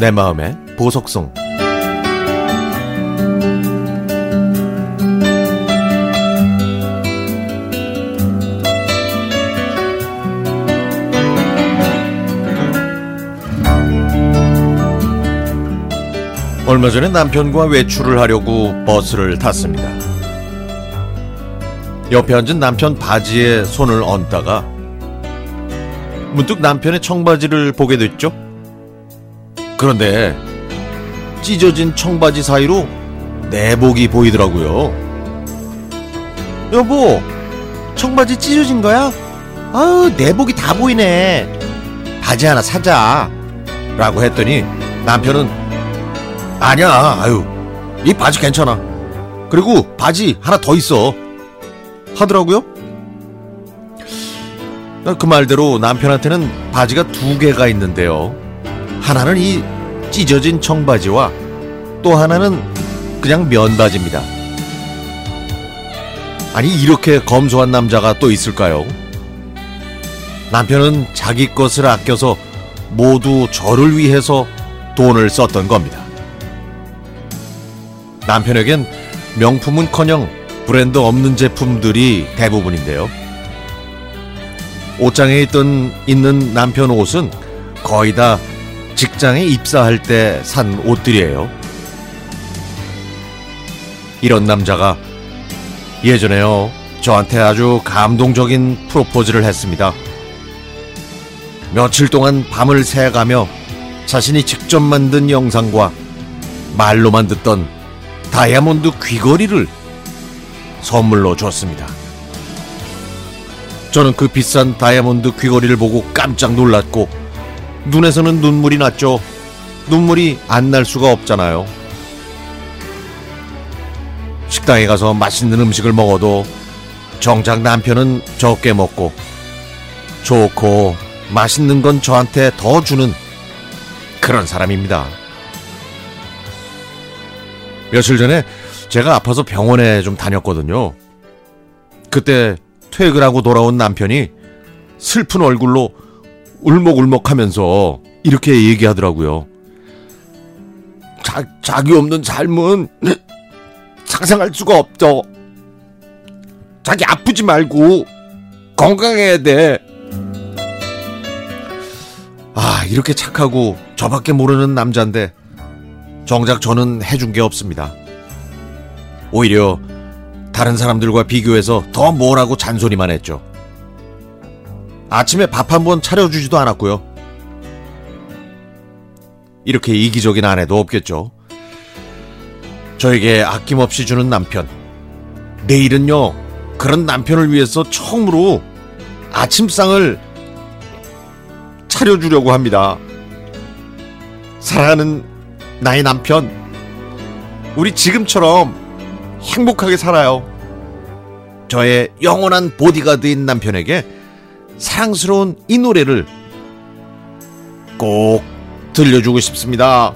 내 마음의 보석성 얼마 전에 남편과 외출을 하려고 버스를 탔습니다. 옆에 앉은 남편 바지에 손을 얹다가 문득 남편의 청바지를 보게 됐죠. 그런데 찢어진 청바지 사이로 내복이 보이더라고요. 여보, 청바지 찢어진 거야? 아우, 내복이 다 보이네. 바지 하나 사자. 라고 했더니 남편은 아니야, 아유, 이 바지 괜찮아. 그리고 바지 하나 더 있어. 하더라고요. 그 말대로 남편한테는 바지가 두 개가 있는데요. 하나는 이 찢어진 청바지와 또 하나는 그냥 면바지입니다. 아니, 이렇게 검소한 남자가 또 있을까요? 남편은 자기 것을 아껴서 모두 저를 위해서 돈을 썼던 겁니다. 남편에겐 명품은커녕 브랜드 없는 제품들이 대부분인데요. 옷장에 있던 있는 남편 옷은 거의 다 직장에 입사할 때 산 옷들이에요. 이런 남자가 예전에요. 저한테 아주 감동적인 프로포즈를 했습니다. 며칠 동안 밤을 새가며 자신이 직접 만든 영상과 말로만 듣던 다이아몬드 귀걸이를 선물로 줬습니다. 저는 그 비싼 다이아몬드 귀걸이를 보고 깜짝 놀랐고 눈에서는 눈물이 났죠. 눈물이 안 날 수가 없잖아요. 식당에 가서 맛있는 음식을 먹어도 정작 남편은 적게 먹고 좋고 맛있는 건 저한테 더 주는 그런 사람입니다. 며칠 전에 제가 아파서 병원에 좀 다녔거든요. 그때 퇴근하고 돌아온 남편이 슬픈 얼굴로 울먹울먹 하면서 이렇게 얘기하더라고요. 자, 자기 없는 삶은 상상할 수가 없죠. 자기 아프지 말고 건강해야 돼. 아, 이렇게 착하고 저밖에 모르는 남자인데 정작 저는 해준 게 없습니다. 오히려 다른 사람들과 비교해서 더 뭐라고 잔소리만 했죠. 아침에 밥 한 번 차려주지도 않았고요. 이렇게 이기적인 아내도 없겠죠. 저에게 아낌없이 주는 남편. 내일은요, 그런 남편을 위해서 처음으로 아침상을 차려주려고 합니다. 사랑하는 나의 남편, 우리 지금처럼 행복하게 살아요. 저의 영원한 보디가드인 남편에게 사랑스러운 이 노래를 꼭 들려주고 싶습니다.